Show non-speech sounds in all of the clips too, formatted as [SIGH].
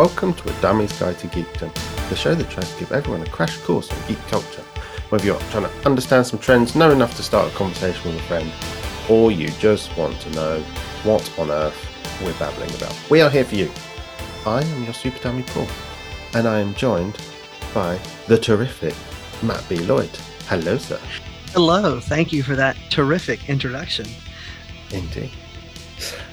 Welcome to A Dummy's Guide to Geekdom, the show that tries to give everyone a crash course on geek culture. Whether you're trying to understand some trends, know enough to start a conversation with a friend, or you just want to know what on earth we're babbling about. We are here for you. I am your Super Dummy Paul, and I am joined by the terrific Matt B. Lloyd. Hello, sir. Hello. Thank you for that terrific introduction. Indeed.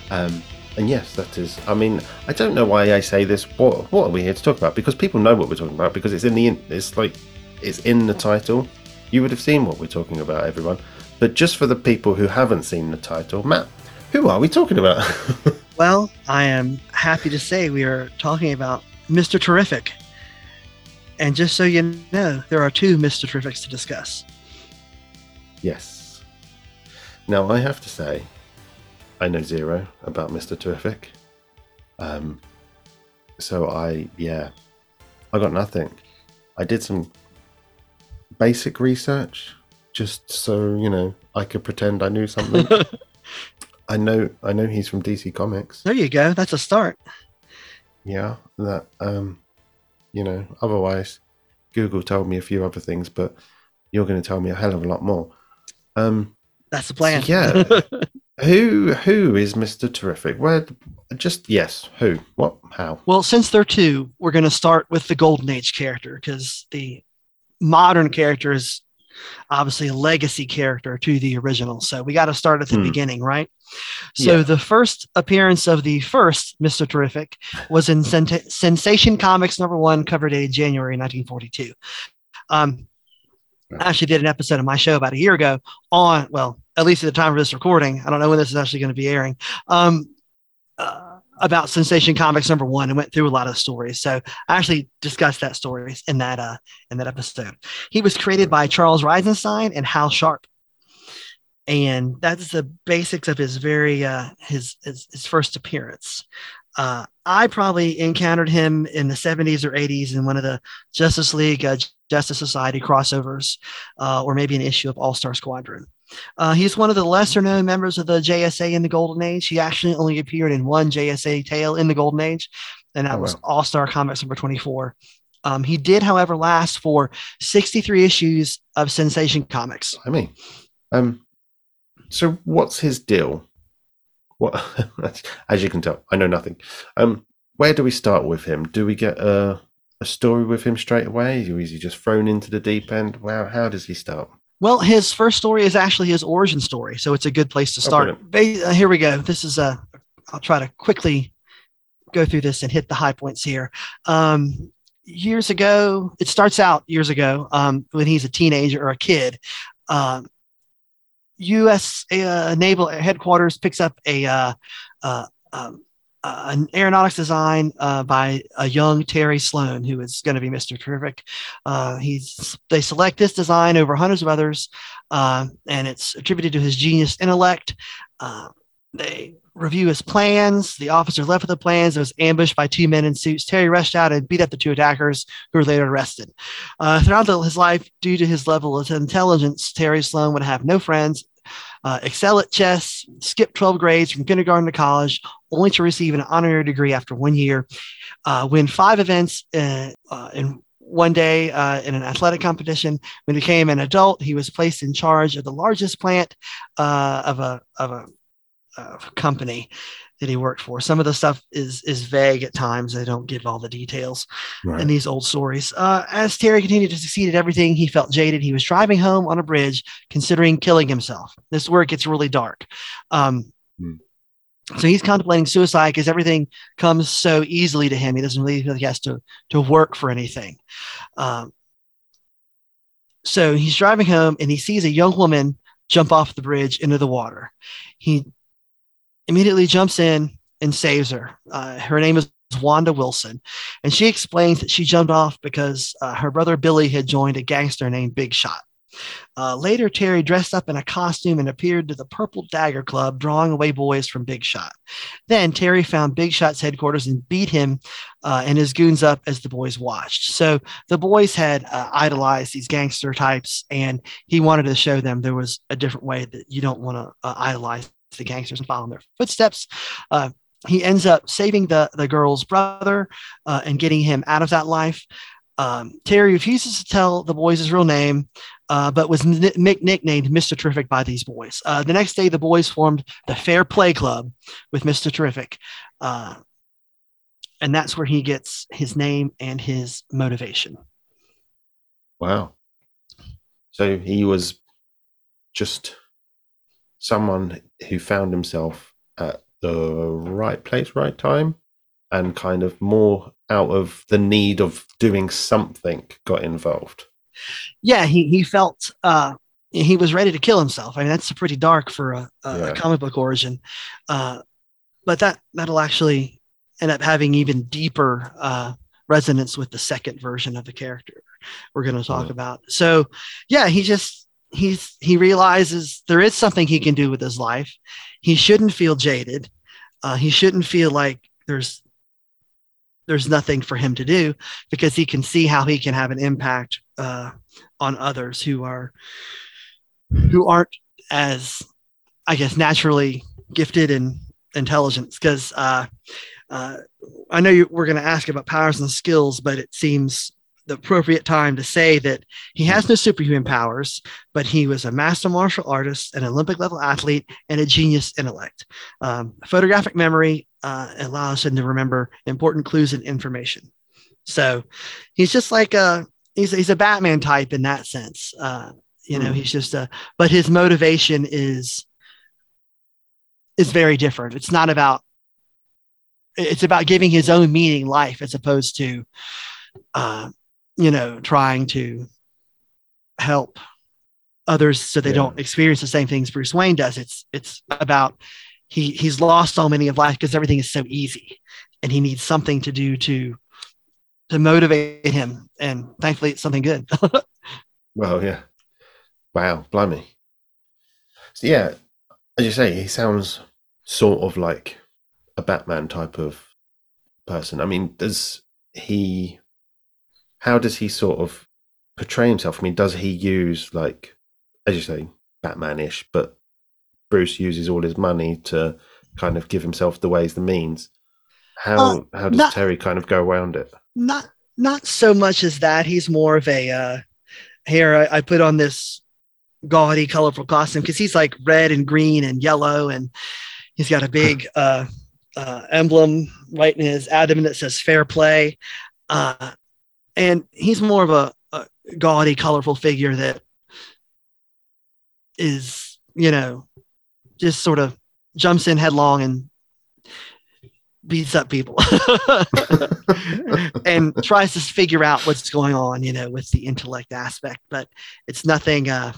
Um, and yes, that is. I mean, I don't know why I say this. What What are we here to talk about? Because people know what we're talking about. Because it's in the. It's like it's in the title. You would have seen what we're talking about, everyone. But just for the people who haven't seen the title, Matt, who are we talking about? [LAUGHS] well, I am happy to say we are talking about Mr. Terrific. And just so you know, there are two Mr. Terrifics to discuss. Yes. Now, I have to say, I know zero about Mr. Terrific. Um, so I, yeah, I got nothing. I did some basic research just so, you know, I could pretend I knew something. [LAUGHS] I know, I know he's from DC Comics. There you go. That's a start. Yeah, that, um, you know, otherwise, Google told me a few other things, but you're going to tell me a hell of a lot more. Um, That's the plan. So yeah. [LAUGHS] who who is Mr. Terrific? Where just yes, who? What? How? Well, since they're two, we're going to start with the Golden Age character because the modern character is obviously a legacy character to the original. So we got to start at the hmm. beginning, right? So yeah. the first appearance of the first Mr. Terrific was in Sen- Sensation Comics number one, cover dated January 1942. Um, I actually did an episode of my show about a year ago on, well, at least at the time of this recording. I don't know when this is actually going to be airing. Um, uh, about Sensation Comics number one and went through a lot of stories. So I actually discussed that stories in that uh, in that episode. He was created by Charles Reizenstein and Hal Sharp, and that's the basics of his very uh, his, his, his first appearance. Uh, I probably encountered him in the 70s or 80s in one of the Justice League uh, Justice Society crossovers, uh, or maybe an issue of All Star Squadron. Uh, he's one of the lesser known members of the JSA in the Golden Age. He actually only appeared in one JSA tale in the Golden Age, and that oh, was wow. All Star Comics number 24. Um, he did, however, last for 63 issues of Sensation Comics. I mean, um, so what's his deal? What, [LAUGHS] as you can tell, I know nothing. Um, where do we start with him? Do we get a, a story with him straight away, or is he just thrown into the deep end? Wow, how does he start? Well, his first story is actually his origin story, so it's a good place to oh, start. Oh, uh, here we go. This is a. I'll try to quickly go through this and hit the high points here. Um, years ago, it starts out years ago um, when he's a teenager or a kid. Um, U.S. Uh, Naval Headquarters picks up a uh, uh, um, uh, an aeronautics design uh, by a young Terry Sloane, who is going to be Mr. Terrific. Uh, he's they select this design over hundreds of others, and it's attributed to his genius intellect. they review his plans. The officer left with the plans. It was ambushed by two men in suits. Terry rushed out and beat up the two attackers, who were later arrested. Uh, throughout his life, due to his level of intelligence, Terry Sloane would have no friends uh, excel at chess, skip 12 grades from kindergarten to college, only to receive an honorary degree after one year, uh, win five events uh, uh in one day uh, in an athletic competition. When he became an adult, he was placed in charge of the largest plant uh, of a of a, a company that he worked for. Some of the stuff is is vague at times. They don't give all the details right. in these old stories. Uh, as Terry continued to succeed at everything, he felt jaded. He was driving home on a bridge, considering killing himself. This is where it gets really dark. Um, hmm. So he's contemplating suicide because everything comes so easily to him. He doesn't really feel like he has to to work for anything. Um, so he's driving home and he sees a young woman jump off the bridge into the water. He immediately jumps in and saves her. Uh, her name is Wanda Wilson, and she explains that she jumped off because uh, her brother Billy had joined a gangster named Big Shot. Uh, later, Terry dressed up in a costume and appeared to the Purple Dagger Club, drawing away boys from Big Shot. Then Terry found Big Shot's headquarters and beat him uh, and his goons up as the boys watched. So the boys had uh, idolized these gangster types, and he wanted to show them there was a different way that you don't want to uh, idolize the gangsters and follow in their footsteps. Uh, he ends up saving the the girl's brother uh, and getting him out of that life. Um, Terry refuses to tell the boys his real name, uh, but was nicknamed Mr. Terrific by these boys. Uh, the next day, the boys formed the Fair Play Club with Mr. Terrific. Uh, and that's where he gets his name and his motivation. Wow. So he was just someone who found himself at the right place, right time, and kind of more out of the need of doing something got involved. Yeah, he he felt uh, he was ready to kill himself. I mean, that's pretty dark for a, a, yeah. a comic book origin, uh, but that that'll actually end up having even deeper uh, resonance with the second version of the character we're going to talk yeah. about. So, yeah, he just he's he realizes there is something he can do with his life. He shouldn't feel jaded. Uh, he shouldn't feel like there's there's nothing for him to do because he can see how he can have an impact uh, on others who are who aren't as I guess naturally gifted and intelligence because uh, uh, I know you, we're going to ask about powers and skills, but it seems the appropriate time to say that he has no superhuman powers, but he was a master martial artist, an Olympic level athlete, and a genius intellect. Um, photographic memory uh, allows him to remember important clues and information. So he's just like a he's he's a Batman type in that sense. Uh, you know, mm. he's just a but his motivation is is very different. It's not about it's about giving his own meaning life as opposed to uh, you know, trying to help others so they yeah. don't experience the same things Bruce Wayne does. It's it's about he he's lost so many of life because everything is so easy, and he needs something to do to to motivate him. And thankfully, it's something good. [LAUGHS] well, yeah. Wow, blimey. So yeah, as you say, he sounds sort of like a Batman type of person. I mean, does he how does he sort of portray himself? I mean, does he use like, as you say, Batman-ish, but Bruce uses all his money to kind of give himself the ways, the means. How uh, how does not, Terry kind of go around it? Not not so much as that. He's more of a uh, here. I, I put on this gaudy, colorful costume because he's like red and green and yellow, and he's got a [LAUGHS] big uh, uh, emblem right in his abdomen that says "Fair Play." Uh, and he's more of a, a gaudy, colorful figure that is, you know, just sort of jumps in headlong and beats up people [LAUGHS] and tries to figure out what's going on, you know, with the intellect aspect. But it's nothing. Uh,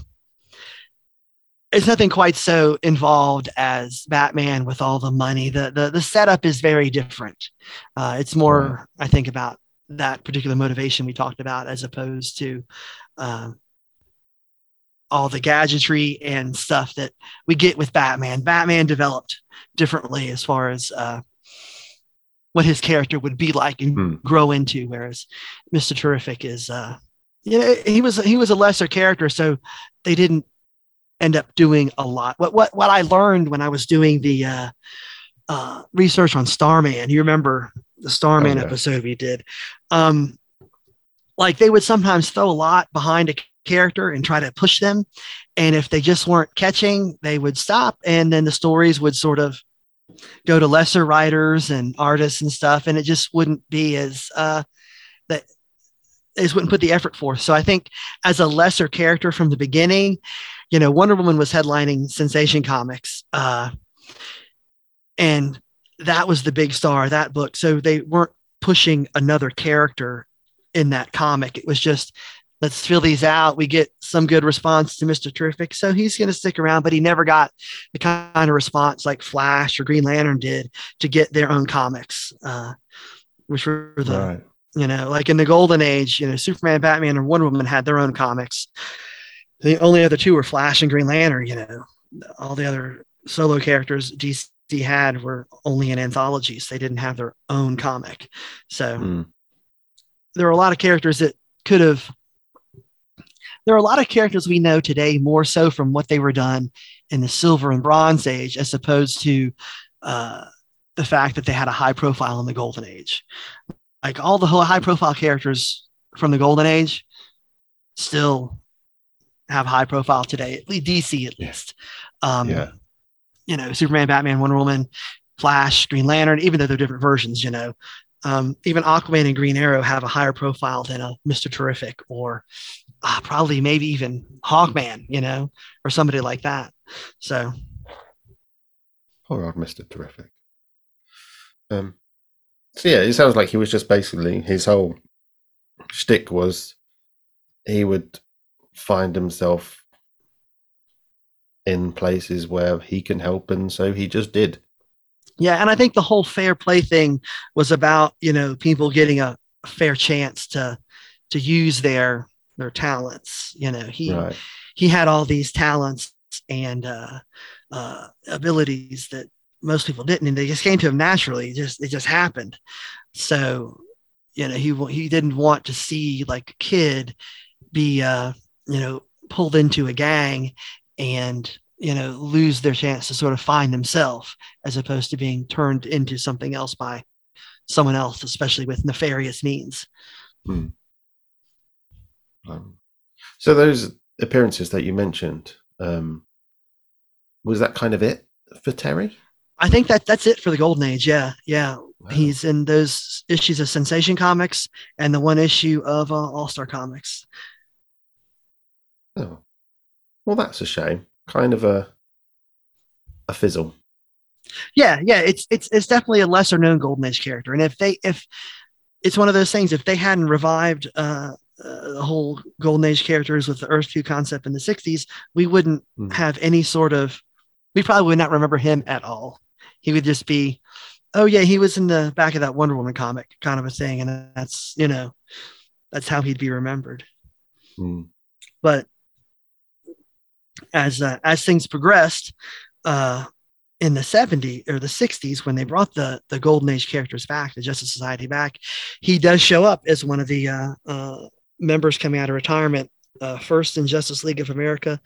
it's nothing quite so involved as Batman with all the money. The the the setup is very different. Uh, it's more, I think, about that particular motivation we talked about as opposed to um, all the gadgetry and stuff that we get with Batman. Batman developed differently as far as uh, what his character would be like and hmm. grow into, whereas Mister Terrific is, uh, you know, he was he was a lesser character, so they didn't end up doing a lot. What what what I learned when I was doing the uh, uh, research on Starman, you remember the Starman oh, yeah. episode we did. Um, like they would sometimes throw a lot behind a character and try to push them. And if they just weren't catching, they would stop. And then the stories would sort of go to lesser writers and artists and stuff. And it just wouldn't be as, uh, that they just wouldn't put the effort forth. So I think as a lesser character from the beginning, you know, Wonder Woman was headlining Sensation Comics. Uh, and that was the big star of that book. So they weren't pushing another character in that comic. It was just let's fill these out. We get some good response to mr terrific. So he's going to stick around but he never got the kind of response like flash or green lantern did to get their own comics uh, which were the right. you know like in the golden age you know superman batman and wonder woman had their own comics. The only other two were flash and green lantern you know all the other solo characters dc had were only in anthologies. They didn't have their own comic. So mm. there are a lot of characters that could have. There are a lot of characters we know today more so from what they were done in the Silver and Bronze Age as opposed to uh, the fact that they had a high profile in the golden age. Like all the high profile characters from the golden age still have high profile today, at least DC at least. Um, yeah. You know, Superman, Batman, Wonder Woman, Flash, Green Lantern, even though they're different versions, you know, um, even Aquaman and Green Arrow have a higher profile than a Mr. Terrific or uh, probably maybe even Hawkman, you know, or somebody like that. So, poor old Mr. Terrific. Um, so yeah, it sounds like he was just basically his whole shtick was he would find himself in places where he can help, and so he just did. Yeah, and I think the whole fair play thing was about you know people getting a fair chance to to use their their talents. You know, he right. he had all these talents and uh, uh, abilities that most people didn't, and they just came to him naturally. It just it just happened. So you know, he he didn't want to see like a kid be uh, you know pulled into a gang and you know lose their chance to sort of find themselves as opposed to being turned into something else by someone else especially with nefarious means. Hmm. um, so those appearances that you mentioned um, was that kind of it for terry? I think that that's it for the golden age. Yeah yeah. Wow. he's in those issues of sensation comics and the one issue of uh, all-star comics. Oh well that's a shame kind of a a fizzle. Yeah, yeah, it's it's it's definitely a lesser known Golden Age character, and if they if it's one of those things, if they hadn't revived uh, uh, the whole Golden Age characters with the Earth Two concept in the '60s, we wouldn't mm. have any sort of. We probably would not remember him at all. He would just be, oh yeah, he was in the back of that Wonder Woman comic, kind of a thing, and that's you know, that's how he'd be remembered. Mm. But as uh, as things progressed uh, in the 70s or the 60s when they brought the the golden age characters back the justice society back he does show up as one of the uh, uh members coming out of retirement uh, first in justice league of america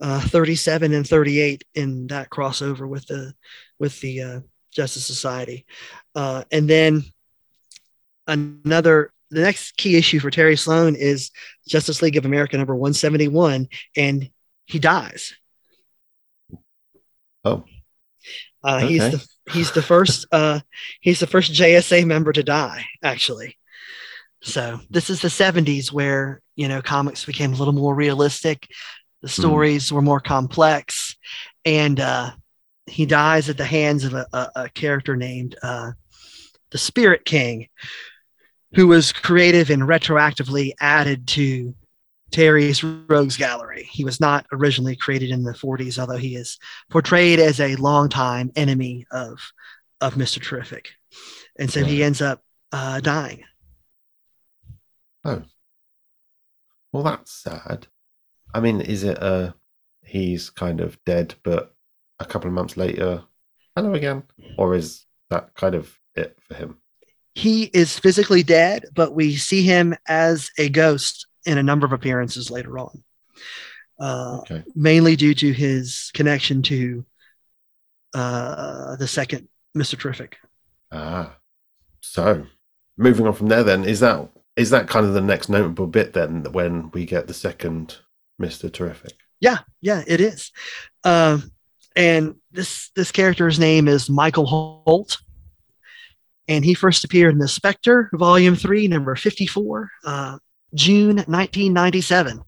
uh, 37 and 38 in that crossover with the with the justice society. And then another the next key issue for Terry Sloane is Justice League of America number 171, and he dies. Oh. Uh, okay. He's the he's the first uh, he's the first JSA member to die actually. So this is the 70s where you know comics became a little more realistic, the hmm. stories mm. were more complex, and uh, he dies at the hands of a, a, a character named uh, the Spirit King, who was creative and retroactively added to Terry's Rogues Gallery. He was not originally created in the 40s, although he is portrayed as a longtime enemy of of Mr. Terrific, and so he ends up uh, dying. Oh, well, that's sad. I mean, is it uh he's kind of dead, but a couple of months later, hello again, or is that kind of it for him? He is physically dead, but we see him as a ghost in a number of appearances later on. Uh, okay. Mainly due to his connection to uh, the second Mister Terrific. Ah, so moving on from there, then is that is that kind of the next notable bit then when we get the second Mister Terrific? Yeah, yeah, it is. Um, and this this character's name is Michael Holt, and he first appeared in the Spectre, Volume Three, Number Fifty Four. Uh, June 1997.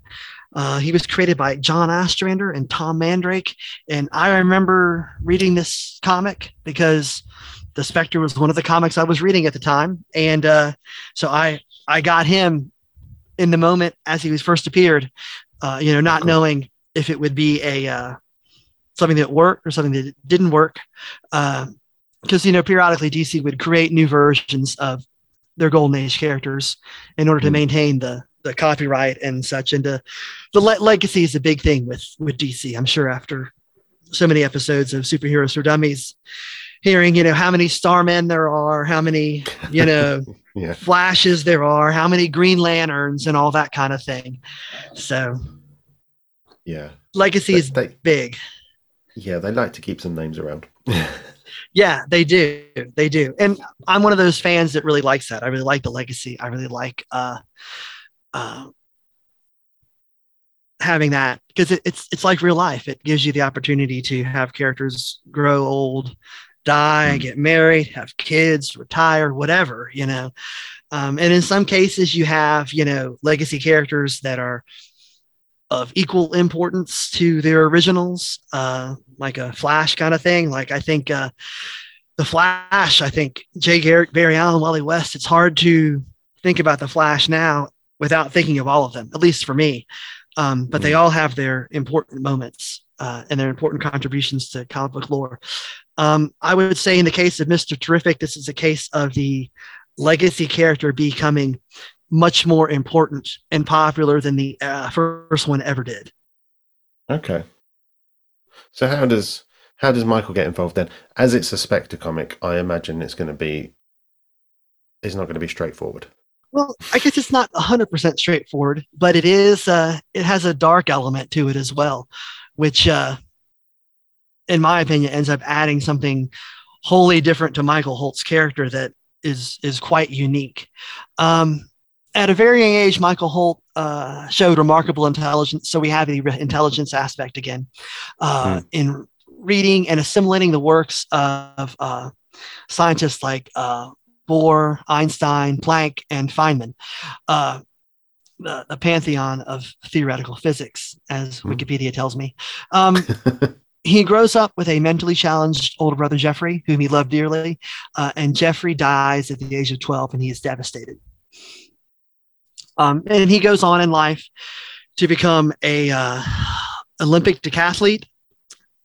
Uh, he was created by John Ostrander and Tom Mandrake. And I remember reading this comic because the Spectre was one of the comics I was reading at the time. And uh, so I, I got him in the moment as he was first appeared, uh, you know, not knowing if it would be a uh, something that worked or something that didn't work. Because, uh, you know, periodically DC would create new versions of their golden age characters in order to hmm. maintain the the copyright and such and to, the le- legacy is a big thing with with dc i'm sure after so many episodes of superheroes for dummies hearing you know how many starmen there are how many you know [LAUGHS] yeah. flashes there are how many green lanterns and all that kind of thing so yeah legacy is they, big yeah they like to keep some names around [LAUGHS] Yeah, they do. They do. And I'm one of those fans that really likes that. I really like the legacy. I really like uh, uh, having that because it, it's it's like real life. It gives you the opportunity to have characters grow old, die, mm. get married, have kids, retire, whatever, you know. Um, and in some cases, you have, you know, legacy characters that are of equal importance to their originals, uh, like a Flash kind of thing. Like I think uh, the Flash, I think Jay Garrick, Barry Allen, Wally West. It's hard to think about the Flash now without thinking of all of them, at least for me. Um, but they mm. all have their important moments uh, and their important contributions to comic book lore. Um, I would say in the case of Mr. Terrific, this is a case of the legacy character becoming much more important and popular than the uh, first one ever did. Okay. So how does how does Michael get involved then? As it's a Spectre comic, I imagine it's going to be it's not going to be straightforward. Well, I guess it's not 100% straightforward, but it is uh, it has a dark element to it as well, which uh, in my opinion ends up adding something wholly different to Michael Holt's character that is is quite unique. Um, at a very young age, Michael Holt uh, showed remarkable intelligence. So we have the intelligence aspect again uh, hmm. in reading and assimilating the works of uh, scientists like uh, Bohr, Einstein, Planck, and Feynman. Uh, the, the, pantheon of theoretical physics, as hmm. Wikipedia tells me. Um, [LAUGHS] he grows up with a mentally challenged older brother, Jeffrey, whom he loved dearly. Uh, and Jeffrey dies at the age of 12 and he is devastated. Um, and he goes on in life to become a uh, Olympic decathlete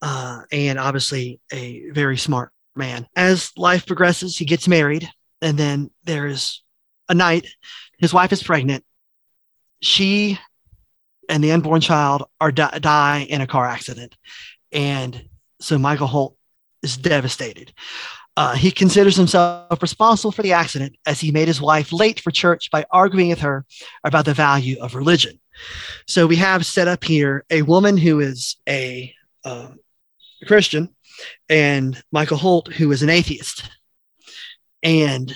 uh, and obviously a very smart man. As life progresses, he gets married. And then there is a night, his wife is pregnant. She and the unborn child are di- die in a car accident and so Michael Holt is devastated. Uh, he considers himself responsible for the accident as he made his wife late for church by arguing with her about the value of religion. So we have set up here a woman who is a uh, Christian and Michael Holt, who is an atheist. And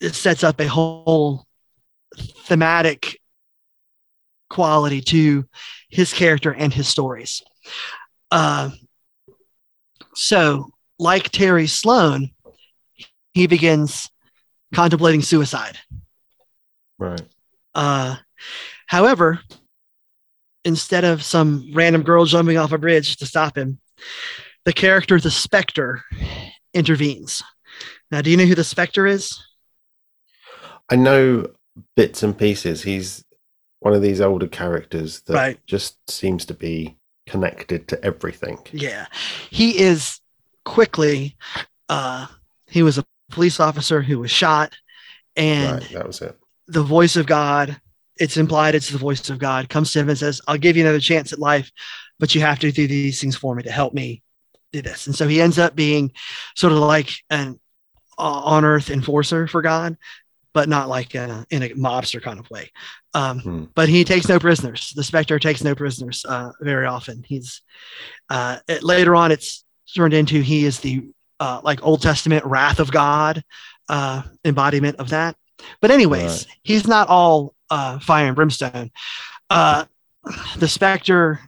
it sets up a whole thematic quality to his character and his stories. Uh, so, like Terry Sloane, he begins contemplating suicide. Right. Uh, however, instead of some random girl jumping off a bridge to stop him, the character, the Spectre, intervenes. Now, do you know who the Spectre is? I know bits and pieces. He's one of these older characters that right. just seems to be connected to everything. Yeah. He is quickly uh he was a police officer who was shot and right, that was it. The voice of God, it's implied it's the voice of God, comes to him and says, I'll give you another chance at life, but you have to do these things for me to help me do this. And so he ends up being sort of like an uh, on earth enforcer for God, but not like in a, in a mobster kind of way. Um, hmm. But he takes no prisoners. The Spectre takes no prisoners uh, very often. He's uh, later on, it's turned into he is the uh, like Old Testament wrath of God uh, embodiment of that. But anyways, right. he's not all uh, fire and brimstone. Uh, the Spectre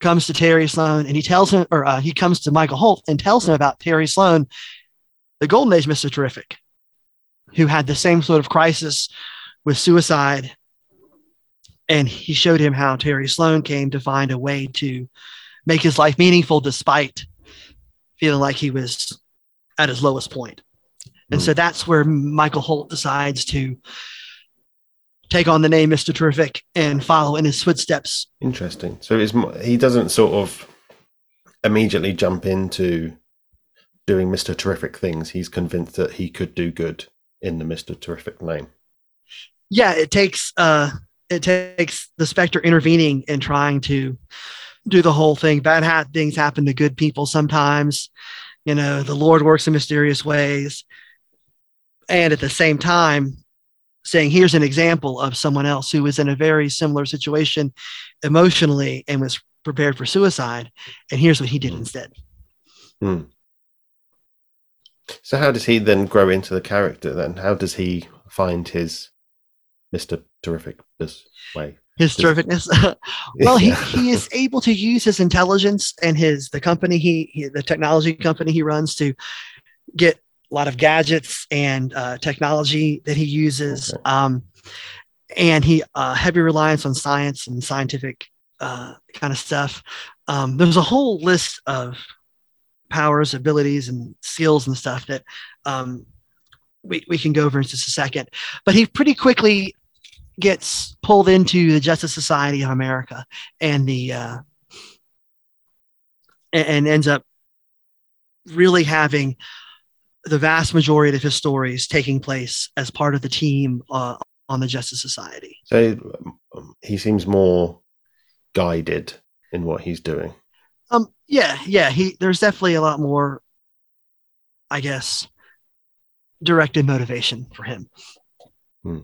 comes to Terry Sloane and he tells him, or he comes to Michael Holt and tells him about Terry Sloane, the Golden Age Mister Terrific who had the same sort of crisis with suicide. And he showed him how Terry Sloane came to find a way to make his life meaningful despite feeling like he was at his lowest point. And mm. so that's where Michael Holt decides to take on the name Mr. Terrific and follow in his footsteps. Interesting. So he doesn't sort of immediately jump into doing Mr. Terrific things. He's convinced that he could do good in the Mr. Terrific name. Yeah, it takes uh it takes the Spectre intervening and trying to do the whole thing. Bad hat things happen to good people sometimes. You know, the Lord works in mysterious ways. And at the same time, saying, here's an example of someone else who was in a very similar situation emotionally and was prepared for suicide. And here's what he did mm. instead. Mm. So how does he then grow into the character? Then how does he find his Mister Terrific this way? His terrificness. [LAUGHS] [LAUGHS] well, he, he is able to use his intelligence and his the company he, he the technology company he runs to get a lot of gadgets and uh, technology that he uses. Okay. Um, and he uh, heavy reliance on science and scientific uh, kind of stuff. Um, there's a whole list of powers, abilities, and skills and stuff that um, we, we can go over in just a second. But he pretty quickly gets pulled into the Justice Society of America and the uh, and ends up really having the vast majority of his stories taking place as part of the team uh, on the Justice Society. So um, he seems more guided in what he's doing. Um, yeah, yeah. He there's definitely a lot more, I guess, directed motivation for him. Hmm.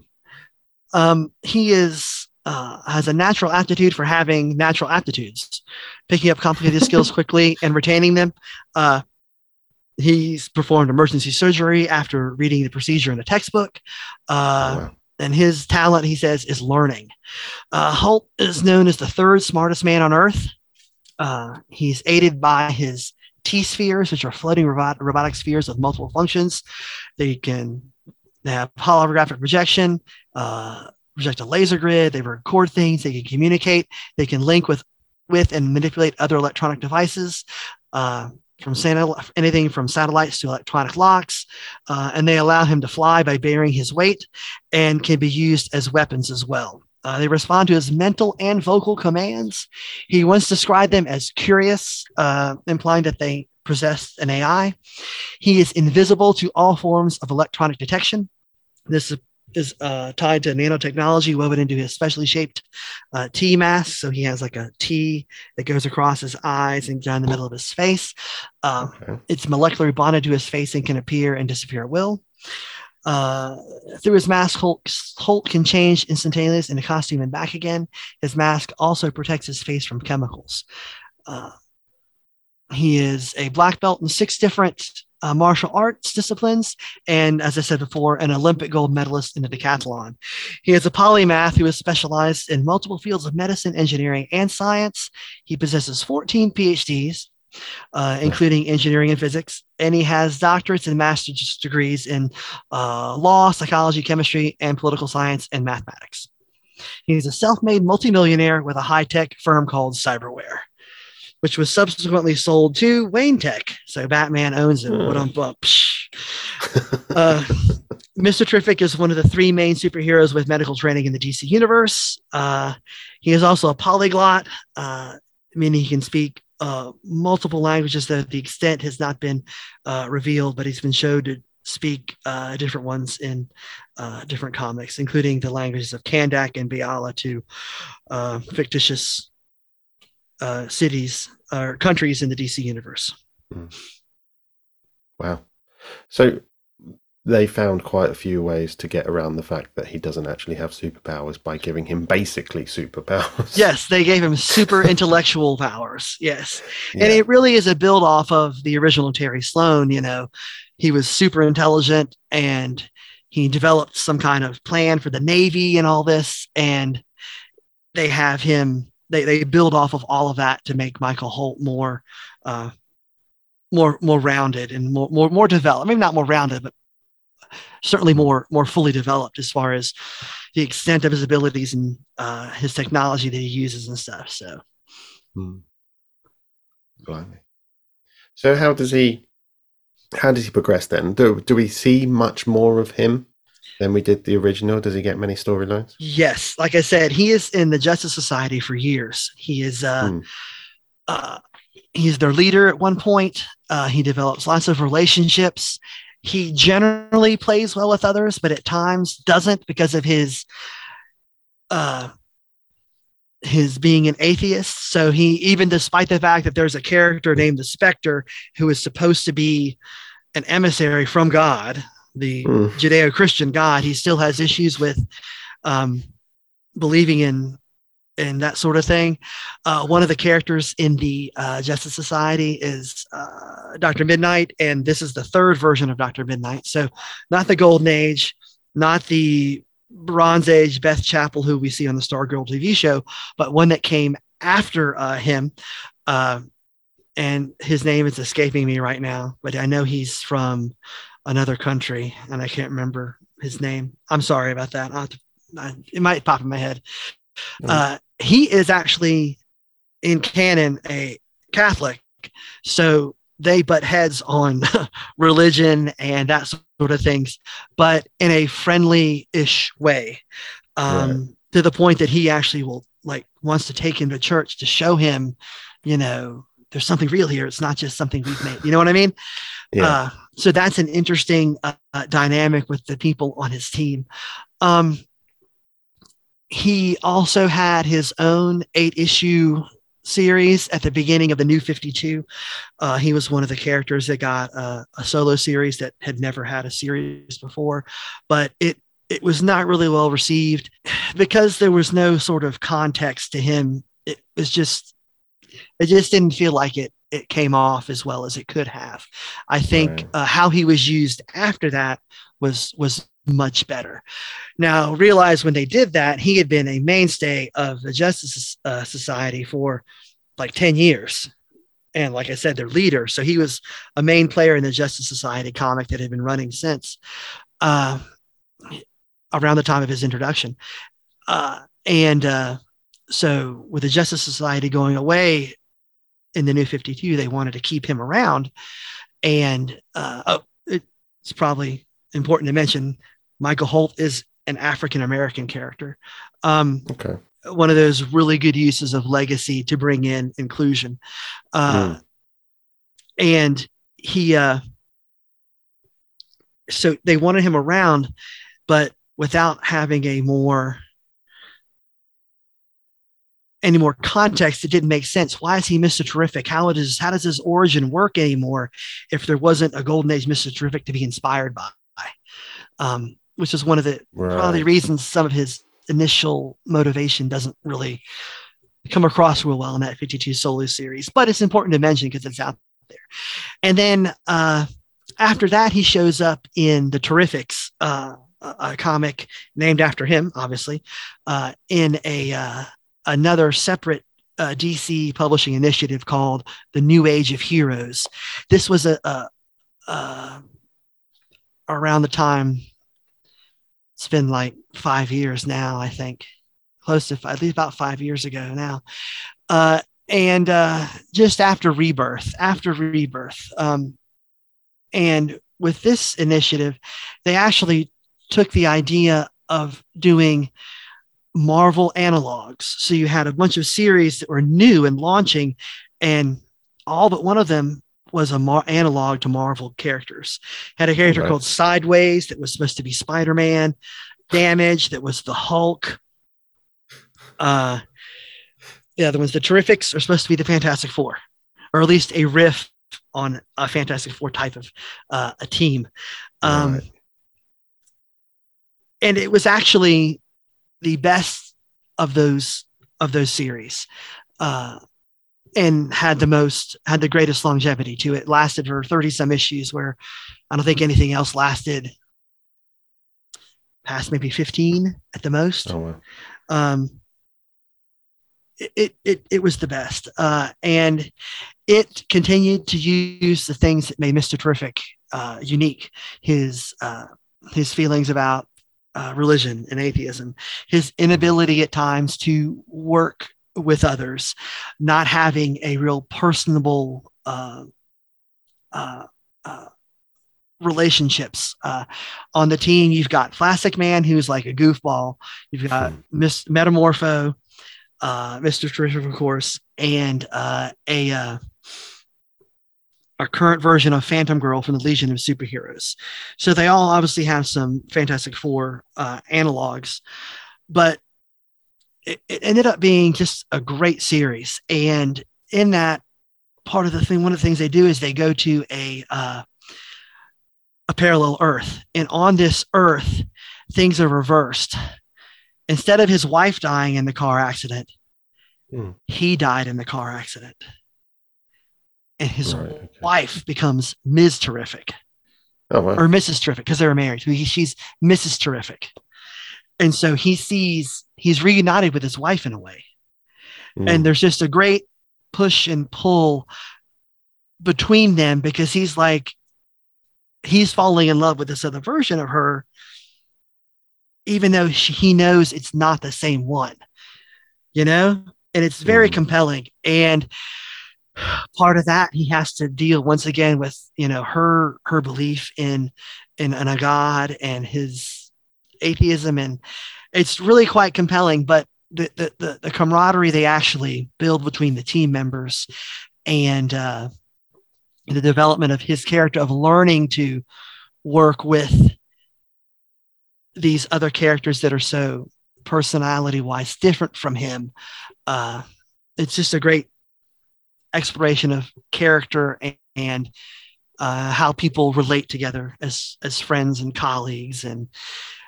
Um, he is uh, has a natural aptitude for having natural aptitudes, picking up complicated skills [LAUGHS] quickly and retaining them. Uh, he's performed emergency surgery after reading the procedure in the textbook. Uh, oh, wow. And his talent, he says, is learning. Uh, Holt is known as the third smartest man on Earth. Uh, he's aided by his T spheres, which are floating robot- robotic spheres with multiple functions. They can they have holographic projection, uh, project a laser grid. They record things. They can communicate. They can link with with and manipulate other electronic devices. Uh, from anything from satellites to electronic locks, uh, and they allow him to fly by bearing his weight and can be used as weapons as well. Uh, they respond to his mental and vocal commands. He once described them as curious, uh, implying that they possess an AI. He is invisible to all forms of electronic detection. This is uh, tied to nanotechnology woven into his specially shaped uh, T mask. So he has like a T that goes across his eyes and down the middle of his face. Uh, okay. It's molecularly bonded to his face and can appear and disappear at will. Uh, through his mask, Hulk, Hulk can change instantaneously into costume and back again. His mask also protects his face from chemicals. Uh, he is a black belt in six different uh, martial arts disciplines, and as I said before, an Olympic gold medalist in the decathlon. He is a polymath who is specialized in multiple fields of medicine, engineering, and science. He possesses 14 PhDs, uh, including engineering and physics, and he has doctorates and master's degrees in uh, law, psychology, chemistry, and political science and mathematics. He's a self made multimillionaire with a high tech firm called Cyberwear which was subsequently sold to Wayne Tech. So Batman owns it. What [LAUGHS] on uh, Mr. Terrific is one of the three main superheroes with medical training in the DC universe. Uh, he is also a polyglot, uh, meaning he can speak uh, multiple languages, though the extent has not been uh, revealed, but he's been shown to speak uh, different ones in uh, different comics, including the languages of Kahndaq and Bialya to uh, fictitious uh, cities or countries in the DC universe. Mm. Wow. So they found quite a few ways to get around the fact that he doesn't actually have superpowers by giving him basically superpowers. [LAUGHS] Yes, they gave him super intellectual powers. Yes. Yeah. And it really is a build off of the original Terry Sloane. You know, he was super intelligent and he developed some kind of plan for the Navy and all this. And they have him they they build off of all of that to make Michael Holt more uh, more more rounded and more more more developed. Maybe not more rounded, but certainly more more fully developed as far as the extent of his abilities and uh, his technology that he uses and stuff. So, hmm. blimey. So how does he how does he progress then? Do do we see much more of him than we did the original? Does he get many storylines? Yes, like I said, he is in the Justice Society for years. He is uh, hmm. uh he's their leader at one point. Uh, he develops lots of relationships. He generally plays well with others, but at times doesn't because of his uh his being an atheist. So he even despite the fact that there's a character named the Spectre who is supposed to be an emissary from God, the mm. Judeo-Christian God, he still has issues with um, believing in and that sort of thing. Uh, one of the characters in the uh, Justice Society is uh, Dr. Midnight, and this is the third version of Dr. Midnight. So, not the Golden Age, not the Bronze Age Beth Chapel, who we see on the Stargirl TV show, but one that came after uh, him. Uh, and his name is escaping me right now, but I know he's from another country, and I can't remember his name. I'm sorry about that. To, I, it might pop in my head. Mm-hmm. Uh, he is actually in canon a Catholic, so they butt heads on [LAUGHS] religion and that sort of things, but in a friendly-ish way, um, right. to the point that he actually will like wants to take him to church to show him, you know, there's something real here. It's not just something we've made. You know what I mean? Yeah. Uh, so that's an interesting uh, dynamic with the people on his team. Um, he also had his own eight issue series at the beginning of the new 52 uh, he was one of the characters that got a solo series that had never had a series before but it it was not really well received [SIGHS] because there was no sort of context to him it was just it just didn't feel like it it came off as well as it could have i think right. uh, how he was used after that was was much better. Now, realize when they did that, he had been a mainstay of the Justice uh, Society for like 10 years. And like I said, their leader. So he was a main player in the Justice Society comic that had been running since uh, around the time of his introduction. Uh, and uh, so, with the Justice Society going away in the New 52, they wanted to keep him around. And uh, oh, it's probably important to mention Michael Holt is an African American character. Um, okay. One of those really good uses of legacy to bring in inclusion. Uh, mm. And he, uh, so they wanted him around, but without having a more any more context, it didn't make sense. Why is he Mr. Terrific? How does how does his origin work anymore if there wasn't a golden age Mr. Terrific to be inspired by? Um, which is one of the right. probably reasons some of his initial motivation doesn't really come across real well in that 52 solo series. But it's important to mention because it's out there. And then uh, after that, he shows up in the Terrifics, uh, a comic named after him, obviously, uh, in a uh, another separate uh, DC publishing initiative called the New Age of Heroes. This was a, a, a around the time it's been like five years now, I think, close to five, at least about five years ago now. Uh, and uh, just after rebirth, after rebirth. Um, and with this initiative, they actually took the idea of doing Marvel analogs. So you had a bunch of series that were new and launching, and all but one of them was a mar- analog to Marvel characters. Had a character called Sideways that was supposed to be Spider Man. Damage that was the Hulk. Uh, the other ones, the Terrifics, are supposed to be the Fantastic Four, or at least a riff on a Fantastic Four type of uh, a team. Um, right. And it was actually the best of those of those series. Uh, and had the most had the greatest longevity to it. Lasted for 30 some issues where I don't think anything else lasted past maybe 15 at the most. Oh, wow. Um, it, it, it was the best. Uh, and it continued to use the things that made Mr. Terrific uh, unique. His, uh, his feelings about uh, religion and atheism, his inability at times to work with others, not having a real personable uh, uh, uh, relationships. Uh, on the team, you've got Plastic Man, who's like a goofball. You've got hmm. Miss Metamorpho, uh, Mr. Terrific, of course, and uh, a uh, a current version of Phantom Girl from the Legion of Superheroes. So they all obviously have some Fantastic Four uh, analogs, but it, it ended up being just a great series. And in that part of the thing, one of the things they do is they go to a uh, a parallel Earth, and on this Earth, things are reversed. Instead of his wife dying in the car accident, Mm. he died in the car accident. And his Right, okay. wife becomes Ms. Terrific Oh wow. or Mrs. Terrific because they were married. He- She's Mrs. Terrific. And so he sees he's reunited with his wife in a way. Mm. And there's just a great push and pull between them because he's like, he's falling in love with this other version of her, even though she, he knows it's not the same one, you know? And it's very Mm. compelling. And part of that he has to deal once again with you know her her belief in in, in a god and his atheism. And it's really quite compelling but the the, the, the camaraderie they actually build between the team members and uh, the development of his character of learning to work with these other characters that are so personality wise different from him uh, it's just a great exploration of character and, and uh, how people relate together as as friends and colleagues and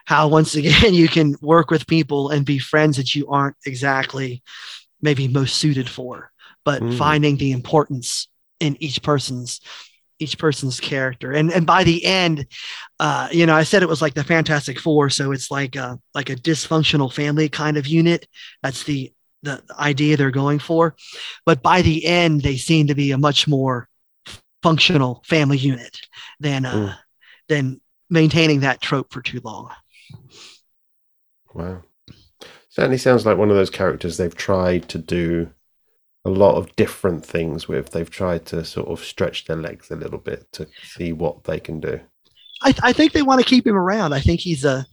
how once again [LAUGHS] you can work with people and be friends that you aren't exactly maybe most suited for. But Mm. finding the importance in each person's each person's character. And and by the end uh you know i said it was like the fantastic four so it's like a like a dysfunctional family kind of unit. That's the the idea they're going for but by the end they seem to be a much more functional family unit than uh Mm. than maintaining that trope for too long Wow. Certainly sounds like one of those characters they've tried to do a lot of different things with. They've tried to sort of stretch their legs a little bit to see what they can do. I, I think they want to keep him around. I think he's a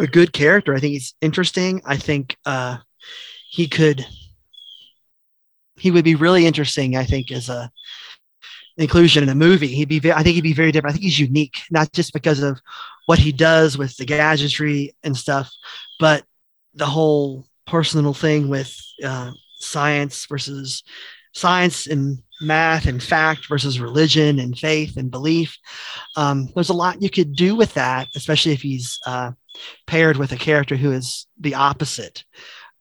a good character. I think he's interesting. I think uh, he could he would be really interesting. I think as a inclusion in a movie. He'd be. I think he'd be very different. I think he's unique, not just because of what he does with the gadgetry and stuff, but the whole personal thing with uh, science versus science and math and fact versus religion and faith and belief. Um, there's a lot you could do with that, especially if he's uh, paired with a character who is the opposite.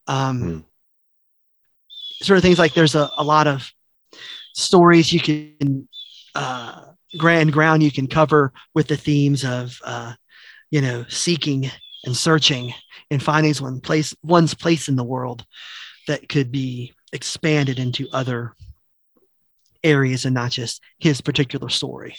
Um, Hmm. Sort of things like there's a, a lot of stories you can uh, grand ground you can cover with the themes of uh, you know seeking and searching and finding one place one's place in the world that could be expanded into other areas and not just his particular story.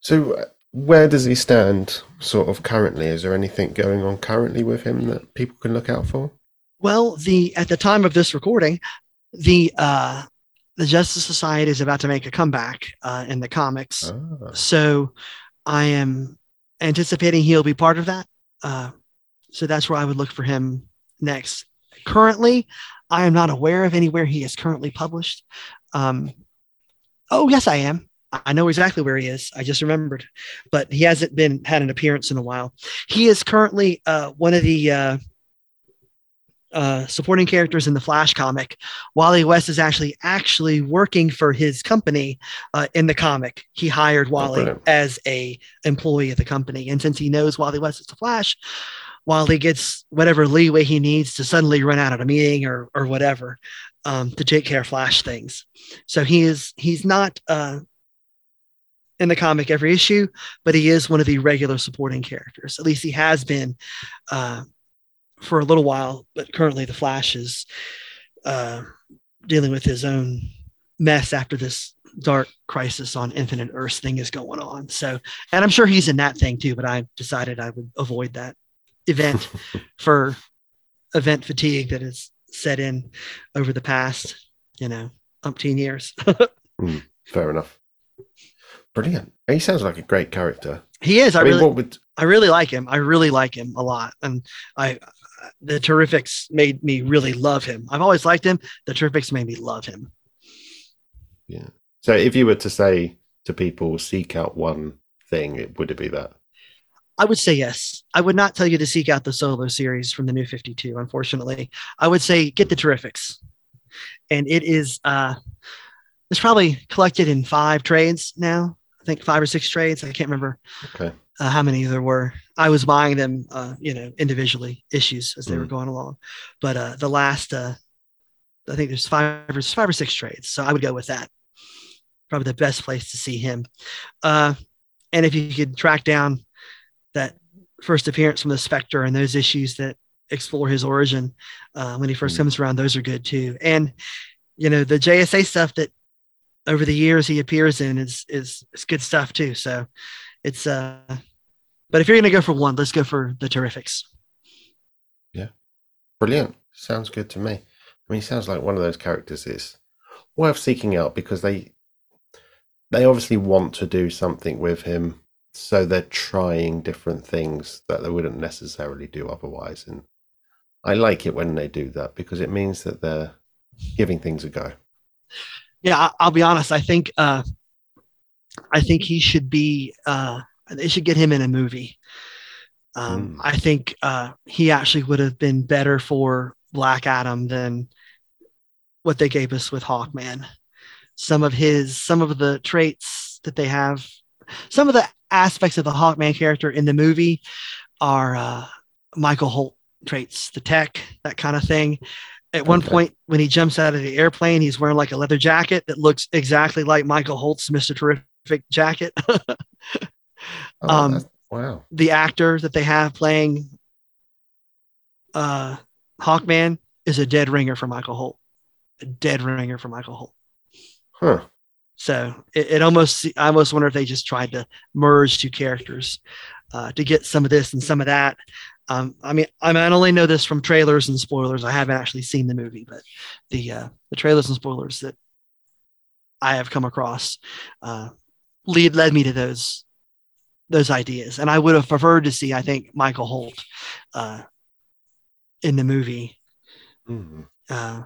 So, uh, where does he stand sort of currently? Is there anything going on currently with him that people can look out for? Well, the at the time of this recording, the uh, the Justice Society is about to make a comeback uh, in the comics. Ah, So I am anticipating he'll be part of that. Uh, so that's where I would look for him next. Currently, I am not aware of anywhere he is currently published. Um, oh, yes, I am. I know exactly where he is. I just remembered, but he hasn't been had an appearance in a while. He is currently uh, one of the uh, uh, supporting characters in the Flash comic. Wally West is actually actually working for his company uh, in the comic. He hired Wally brilliant. as a employee of the company, and since he knows Wally West is the Flash, Wally gets whatever leeway he needs to suddenly run out at a meeting or or whatever um, to take care of Flash things. So he is he's not uh, in the comic every issue, but he is one of the regular supporting characters. At least he has been uh, for a little while. But currently, the Flash is uh, dealing with his own mess after this dark crisis on Infinite Earths thing is going on. So, and I'm sure he's in that thing too. But I decided I would avoid that event [LAUGHS] for event fatigue that has set in over the past, you know, umpteen years. [LAUGHS] fair enough. Brilliant. He sounds like a great character. he is. I, I, mean, really, would I really like him. I really like him a lot, and I, the Terrifics made me really love him. I've always liked him. The Terrifics made me love him. Yeah. So? If you were to say to people, seek out one thing, it would it be that? I would say yes. I would not tell you to seek out the solo series from the New Fifty Two. Unfortunately, I would say get the Terrifics, and it is. uh It's probably collected in five trades now. I think five or six trades. I can't remember Okay. uh, how many there were. I was buying them, uh, you know, individually issues as they were Mm. going along. But uh, the last, uh, I think there's five or five or six trades, so I would go with that. Probably the best place to see him. Uh, and if you could track down that first appearance from the Spectre and those issues that explore his origin uh, when he first Mm. comes around, those are good too. And you know, the JSA stuff that over the years he appears in is is is good stuff too. So it's uh but if you're gonna go for one, let's go for the terrifics. Yeah. Brilliant. Sounds good to me. I mean, he sounds like one of those characters that's worth seeking out because they they obviously want to do something with him, so they're trying different things that they wouldn't necessarily do otherwise. And I like it when they do that because it means that they're giving things a go. Yeah, I'll be honest. I think uh I think he should be uh they should get him in a movie. Um, Mm. I think uh, he actually would have been better for Black Adam than what they gave us with Hawkman. Some of his, some of the traits that they have, some of the aspects of the Hawkman character in the movie are uh, Michael Holt traits, the tech, that kind of thing. At one Okay. point, when he jumps out of the airplane, he's wearing like a leather jacket that looks exactly like Michael Holt's Mr. Terrific jacket. [LAUGHS] Oh, Um, wow. the actor that they have playing uh Hawkman is a dead ringer for Michael Holt. A dead ringer for Michael Holt. Huh. So it, it almost I almost wonder if they just tried to merge two characters uh, to get some of this and some of that. Um, I mean, I, mean, I only know this from trailers and spoilers. I haven't actually seen the movie, but the uh, the trailers and spoilers that I have come across uh, lead led me to those those ideas, and I would have preferred to see, I think, Michael Holt uh, in the movie Mm. uh,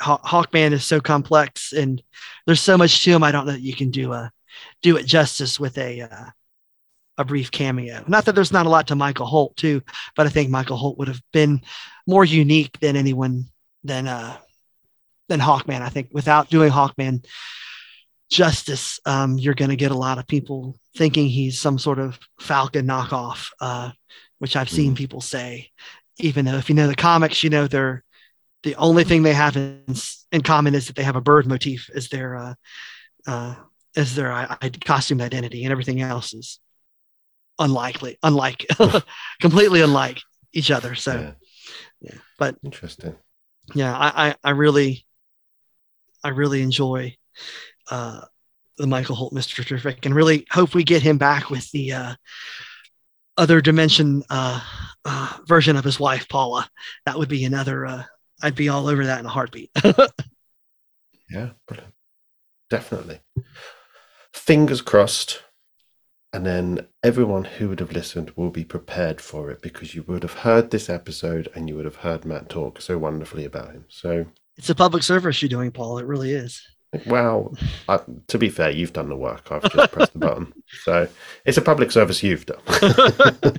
Haw- Hawkman is so complex and there's so much to him. I don't know that you can do a do it justice with a uh, a brief cameo. Not that there's not a lot to Michael Holt too, but I think Michael Holt would have been more unique than anyone than uh than Hawkman. I think without doing Hawkman justice, um, you're going to get a lot of people thinking he's some sort of Falcon knockoff, uh, which I've seen Mhm. people say even though if you know the comics, you know they're the only thing they have in, in common is that they have a bird motif as their uh, uh, as their I- I- costume identity, and everything else is unlikely, unlike, [LAUGHS] [LAUGHS] completely unlike each other. So, Yeah. yeah. But Interesting. yeah, I, I, I really, I really enjoy uh, the Michael Holt Mr. Terrific, and really hope we get him back with the uh, other dimension uh, uh, version of his wife Paula. That would be another. Uh, I'd be all over that in a heartbeat. [LAUGHS] Yeah. Definitely. Fingers crossed. And then everyone who would have listened will be prepared for it because you would have heard this episode and you would have heard Matt talk so wonderfully about him. So, it's a public service you're doing, Paul. It really is. well, I, to be fair, you've done the work. I've just pressed the button. [LAUGHS] So, it's a public service you've done. [LAUGHS]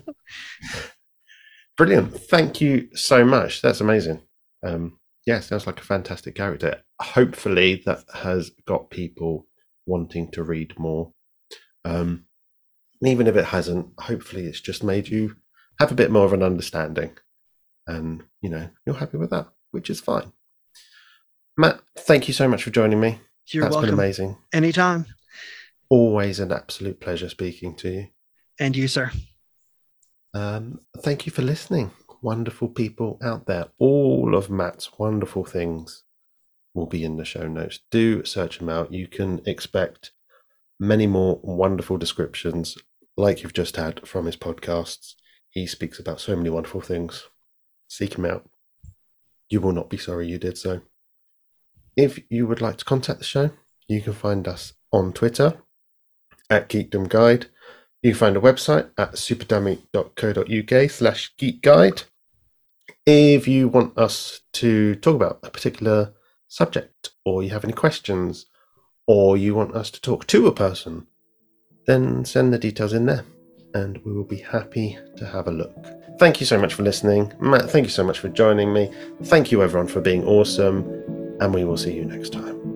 Brilliant. Thank you so much. That's amazing. Um, yeah, sounds like a fantastic character. Hopefully, that has got people wanting to read more. Um, and even if it hasn't, hopefully, it's just made you have a bit more of an understanding. And, you know, you're happy with that, which is fine. Matt, thank you so much for joining me. You're That's been welcome. amazing. Anytime. Always an absolute pleasure speaking to you. And you, sir. Um, thank you for listening, wonderful people out there. All of Matt's wonderful things will be in the show notes. Do search them out. You can expect many more wonderful descriptions like you've just had from his podcasts. He speaks about so many wonderful things. Seek him out. You will not be sorry you did so. If you would like to contact the show, you can find us on Twitter at Geekdom Guide. You can find a website at superdummy.co.uk slash geek guide. If you want us to talk about a particular subject, or you have any questions, or you want us to talk to a person, then send the details in there and we will be happy to have a look. Thank you so much for listening. Matt, thank you so much for joining me. Thank you, everyone, for being awesome, and we will see you next time.